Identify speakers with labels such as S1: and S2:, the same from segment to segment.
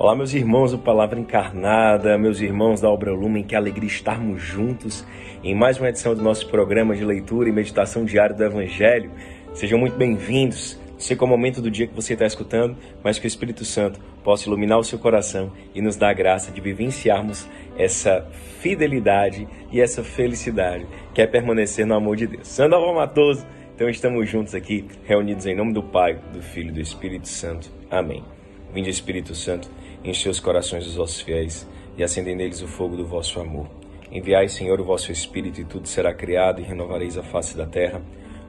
S1: Olá, meus irmãos do Palavra Encarnada, meus irmãos da Obra Lumen, que alegria estarmos juntos em mais uma edição do nosso programa de leitura e meditação diária do Evangelho. Sejam muito bem-vindos. Não sei qual é o momento do dia que você está escutando, mas que o Espírito Santo possa iluminar o seu coração e nos dar a graça de vivenciarmos essa fidelidade e essa felicidade que é permanecer no amor de Deus. Sandoval Matoso, então estamos juntos aqui, reunidos em nome do Pai, do Filho e do Espírito Santo. Amém. Vinde Espírito Santo Enchei os corações dos vossos fiéis e acendei neles o fogo do vosso amor. Enviai, Senhor, o vosso Espírito, e tudo será criado, e renovareis a face da terra.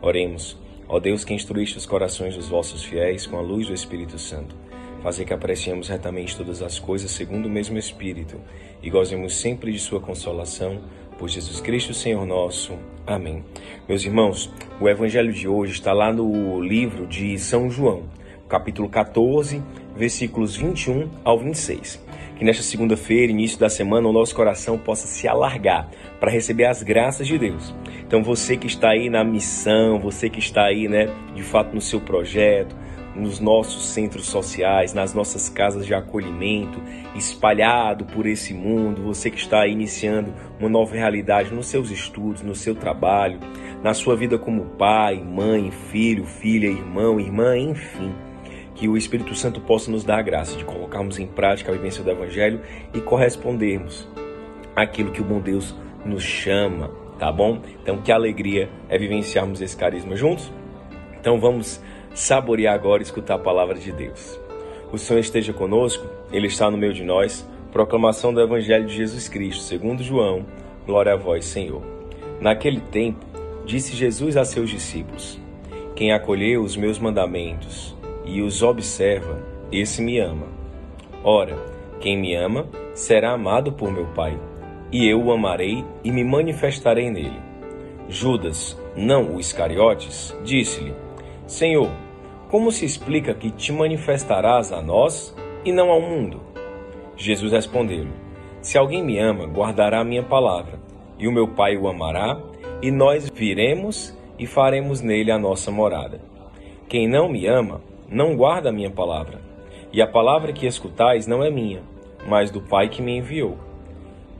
S1: Oremos. Ó Deus, que instruíste os corações dos vossos fiéis com a luz do Espírito Santo. Fazer que apreciemos retamente todas as coisas segundo o mesmo Espírito e gozemos sempre de Sua consolação. Por Jesus Cristo, Senhor nosso. Amém. Meus irmãos, o Evangelho de hoje está lá no livro de São João, capítulo 14, versículos 21 ao 26. Que nesta segunda-feira, início da semana, o nosso coração possa se alargar para receber as graças de Deus. Então, você que está aí na missão, você que está aí, né, de fato no seu projeto, nos nossos centros sociais, nas nossas casas de acolhimento, espalhado por esse mundo, você que está iniciando uma nova realidade nos seus estudos, no seu trabalho, na sua vida como pai, mãe, filho, filha, irmão, irmã, enfim que o Espírito Santo possa nos dar a graça de colocarmos em prática a vivência do Evangelho e correspondermos àquilo que o bom Deus nos chama, tá bom? Então, que alegria é vivenciarmos esse carisma juntos. Então, vamos saborear agora e escutar a palavra de Deus. O Senhor esteja conosco, Ele está no meio de nós. Proclamação do Evangelho de Jesus Cristo, segundo João. Glória a vós, Senhor. Naquele tempo, disse Jesus a seus discípulos: Quem acolheu os meus mandamentos e os observa, esse me ama. Ora, quem me ama será amado por meu Pai, e eu o amarei e me manifestarei nele. Judas, não o Iscariotes, disse-lhe: Senhor, como se explica que te manifestarás a nós e não ao mundo? Jesus respondeu-lhe: Se alguém me ama, guardará a minha palavra, e o meu Pai o amará, e nós viremos e faremos nele a nossa morada. Quem não me ama, não guarda a minha palavra. E a palavra que escutais não é minha, mas do Pai que me enviou.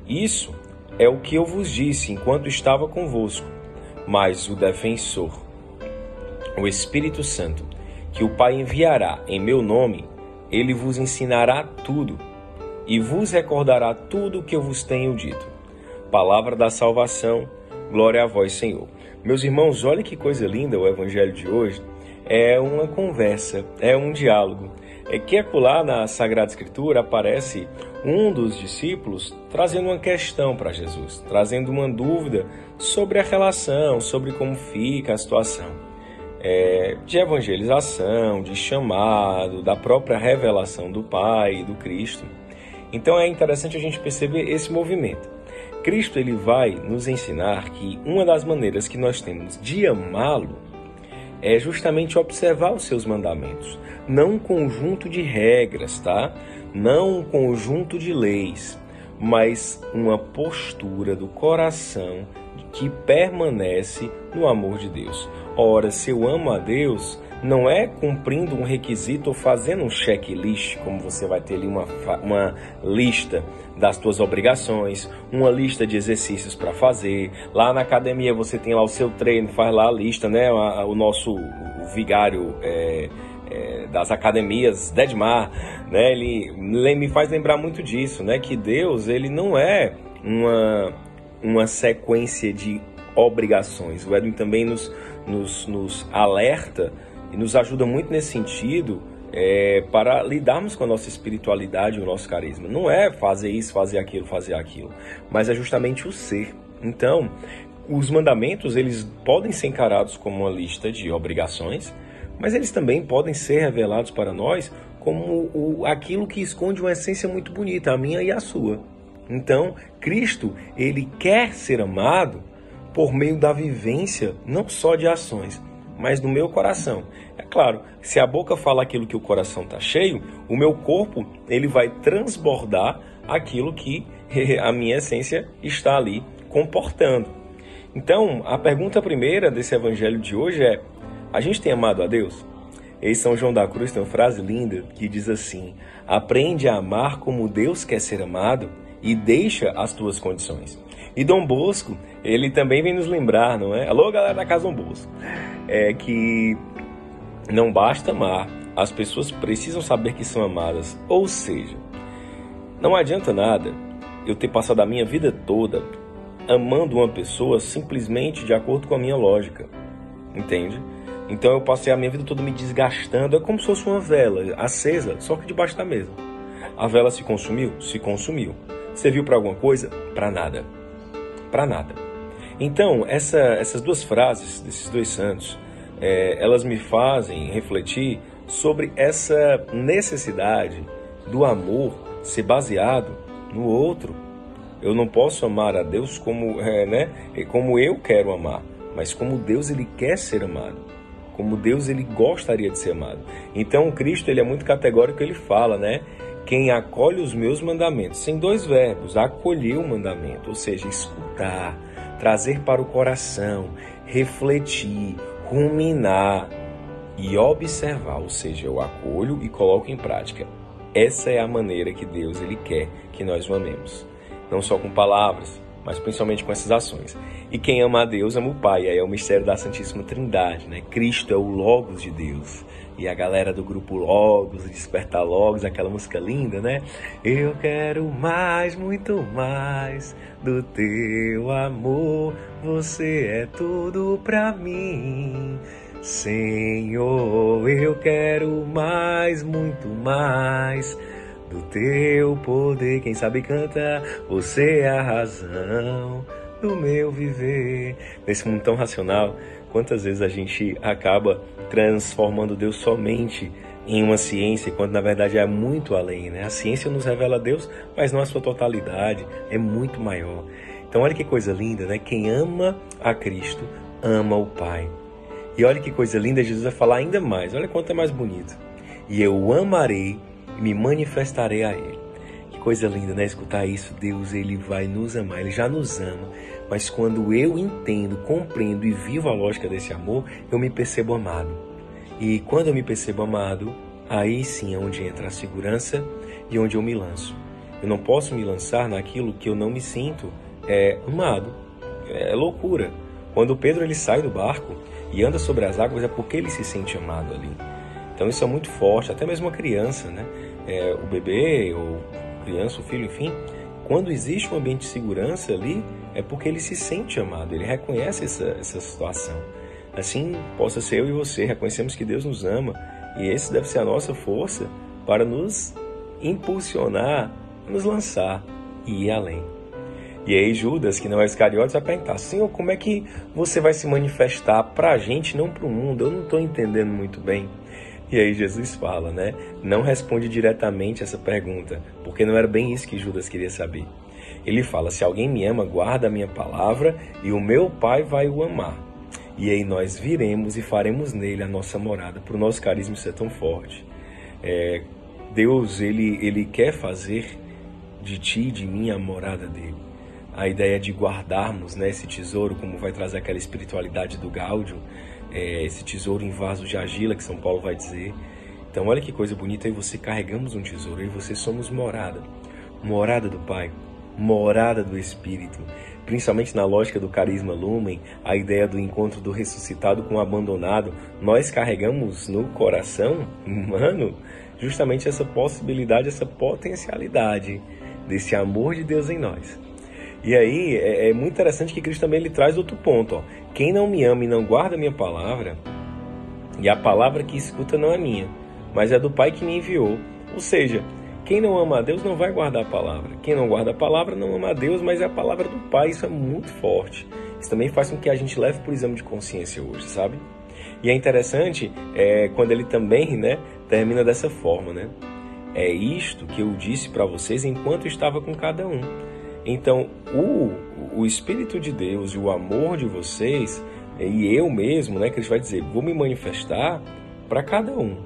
S1: Isso é o que eu vos disse enquanto estava convosco. Mas o defensor, o Espírito Santo, que o Pai enviará em meu nome, ele vos ensinará tudo e vos recordará tudo o que eu vos tenho dito. Palavra da salvação, glória a vós, Senhor. Meus irmãos, olha que coisa linda o evangelho de hoje é uma conversa, é um diálogo. É que acolá na Sagrada Escritura aparece um dos discípulos trazendo uma questão para Jesus, trazendo uma dúvida sobre a relação, sobre como fica a situação. É, de evangelização, de chamado, da própria revelação do Pai e do Cristo. Então é interessante a gente perceber esse movimento. Cristo ele vai nos ensinar que uma das maneiras que nós temos de amá-lo é justamente observar os seus mandamentos, não um conjunto de regras, tá? Não um conjunto de leis, mas uma postura do coração que permanece no amor de Deus. Ora, se eu amo a Deus, não é cumprindo um requisito ou fazendo um checklist, como você vai ter ali uma, uma lista das suas obrigações, uma lista de exercícios para fazer. Lá na academia você tem lá o seu treino, faz lá a lista, né? O nosso vigário é, é, das academias, Dedmar, né? Ele me faz lembrar muito disso, né? Que Deus ele não é uma, uma sequência de obrigações. O Edwin também nos, nos, nos alerta e nos ajuda muito nesse sentido é, para lidarmos com a nossa espiritualidade e o nosso carisma. Não é fazer isso, fazer aquilo, fazer aquilo, mas é justamente o ser. Então, os mandamentos eles podem ser encarados como uma lista de obrigações, mas eles também podem ser revelados para nós como o, aquilo que esconde uma essência muito bonita, a minha e a sua. Então, Cristo, ele quer ser amado por meio da vivência, não só de ações, mas no meu coração. É claro, se a boca fala aquilo que o coração está cheio, o meu corpo ele vai transbordar aquilo que a minha essência está ali comportando. Então, a pergunta primeira desse evangelho de hoje é: a gente tem amado a Deus? Em São João da Cruz tem uma frase linda que diz assim: Aprende a amar como Deus quer ser amado e deixa as tuas condições. E Dom Bosco, ele também vem nos lembrar, não é? Alô, galera da Casa Dom Bosco. É que não basta amar, as pessoas precisam saber que são amadas. Ou seja, não adianta nada eu ter passado a minha vida toda amando uma pessoa simplesmente de acordo com a minha lógica. Entende? Então eu passei a minha vida toda me desgastando. É como se fosse uma vela acesa, só que debaixo da mesa. A vela se consumiu? Se consumiu. Serviu para alguma coisa? Para nada. Para nada. Então, essa, essas duas frases desses dois santos, é, elas me fazem refletir sobre essa necessidade do amor ser baseado no outro. Eu não posso amar a Deus como, é, né, como eu quero amar, mas como Deus ele quer ser amado, como Deus ele gostaria de ser amado. Então Cristo ele é muito categórico, ele fala, né? Quem acolhe os meus mandamentos, sem dois verbos, acolher o mandamento, ou seja, escutar, trazer para o coração, refletir, ruminar e observar, ou seja, eu acolho e coloco em prática. Essa é a maneira que Deus ele quer que nós o amemos, não só com palavras, mas principalmente com essas ações. E quem ama a Deus ama o Pai, aí é o mistério da Santíssima Trindade, né? Cristo é o Logos de Deus. E a galera do grupo Logos, Despertar Logos, aquela música linda, né? Eu quero mais, muito mais do teu amor, você é tudo pra mim. Senhor, eu quero mais, muito mais do teu poder. Quem sabe canta, você é a razão do meu viver. Nesse mundo tão racional, quantas vezes a gente acaba transformando Deus somente em uma ciência, quando na verdade é muito além, né? A ciência nos revela Deus, mas não a sua totalidade, é muito maior. Então olha que coisa linda, né? Quem ama a Cristo, ama o Pai. E olha que coisa linda, Jesus vai falar ainda mais. Olha quanto é mais bonito. E eu amarei e me manifestarei a Ele. Que coisa linda, né? Escutar isso. Deus, Ele vai nos amar, Ele já nos ama. Mas quando eu entendo, compreendo e vivo a lógica desse amor, eu me percebo amado. E quando eu me percebo amado, aí sim é onde entra a segurança e onde eu me lanço. Eu não posso me lançar naquilo que eu não me sinto é, amado. É loucura. Quando Pedro ele sai do barco, e anda sobre as águas é porque ele se sente amado ali. Então isso é muito forte, até mesmo a criança, né? É, o bebê, ou criança, o filho, enfim, quando existe um ambiente de segurança ali, é porque ele se sente amado, ele reconhece essa, essa situação. Assim, possa ser eu e você, reconhecemos que Deus nos ama, e esse deve ser a nossa força para nos impulsionar, nos lançar e ir além. E aí Judas, que não é Iscariotes, vai perguntar, Senhor, como é que você vai se manifestar para a gente, não para o mundo? Eu não estou entendendo muito bem. E aí Jesus fala, né? Não responde diretamente essa pergunta, porque não era bem isso que Judas queria saber. Ele fala: se alguém me ama, guarda a minha palavra e o meu Pai vai o amar. E aí nós viremos e faremos nele a nossa morada, para o nosso carisma ser tão forte. É, Deus, ele, ele quer fazer de ti e de mim a morada dele a ideia de guardarmos né, esse tesouro, como vai trazer aquela espiritualidade do Gáudio, é, esse tesouro em vaso de argila, que São Paulo vai dizer. Então, olha que coisa bonita, e você carregamos um tesouro, e você somos morada, morada do Pai, morada do Espírito. Principalmente na lógica do carisma lumen, a ideia do encontro do ressuscitado com o abandonado, nós carregamos no coração humano justamente essa possibilidade, essa potencialidade desse amor de Deus em nós. E aí é, é, muito interessante que Cristo também ele traz outro ponto. Ó. Quem não me ama e não guarda a minha palavra, e a palavra que escuta não é minha, mas é do Pai que me enviou. Ou seja, quem não ama a Deus não vai guardar a palavra. Quem não guarda a palavra não ama a Deus, mas é a palavra do Pai. Isso é muito forte. Isso também faz com que a gente leve por exame de consciência hoje, sabe? E é interessante é, quando ele também né, termina dessa forma, né? É isto que eu disse para vocês enquanto estava com cada um. Então, o, o Espírito de Deus e o amor de vocês, e eu mesmo, né, que ele vai dizer, vou me manifestar para cada um.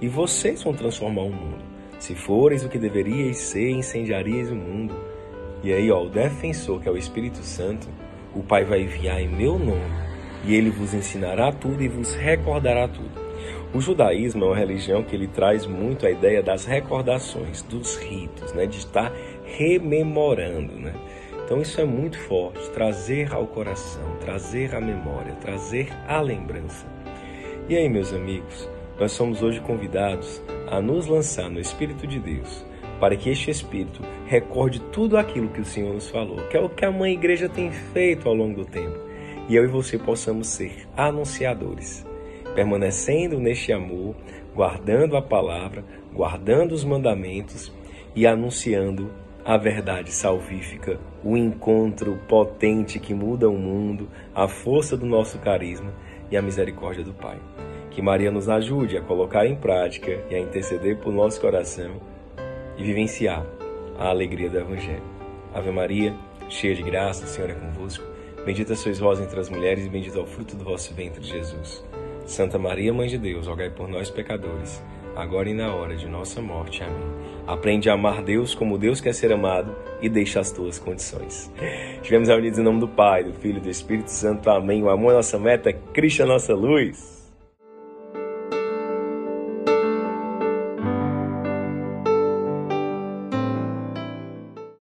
S1: E vocês vão transformar o mundo. Se foreis o que deveríeis ser, incendiaríeis o mundo. E aí, ó, o defensor, que é o Espírito Santo, o Pai vai enviar em meu nome, e ele vos ensinará tudo e vos recordará tudo. O judaísmo é uma religião que ele traz muito a ideia das recordações, dos ritos, né? de estar rememorando. Né? Então isso é muito forte, trazer ao coração, trazer à memória, trazer à lembrança. E aí, meus amigos, nós somos hoje convidados a nos lançar no Espírito de Deus, para que este Espírito recorde tudo aquilo que o Senhor nos falou, que é o que a Mãe Igreja tem feito ao longo do tempo, e eu e você possamos ser anunciadores, permanecendo neste amor, guardando a palavra, guardando os mandamentos e anunciando a verdade salvífica, o encontro potente que muda o mundo, a força do nosso carisma e a misericórdia do Pai. Que Maria nos ajude a colocar em prática e a interceder por nosso coração e vivenciar a alegria do Evangelho. Ave Maria, cheia de graça, o Senhor é convosco. Bendita sois vós entre as mulheres e bendito é o fruto do vosso ventre, Jesus. Santa Maria, Mãe de Deus, rogai por nós, pecadores, agora e na hora de nossa morte. Amém. Aprende a amar Deus como Deus quer ser amado e deixa as tuas condições. Estivemos reunidos em nome do Pai, do Filho e do Espírito Santo. Amém. O amor é nossa meta, Cristo é nossa luz.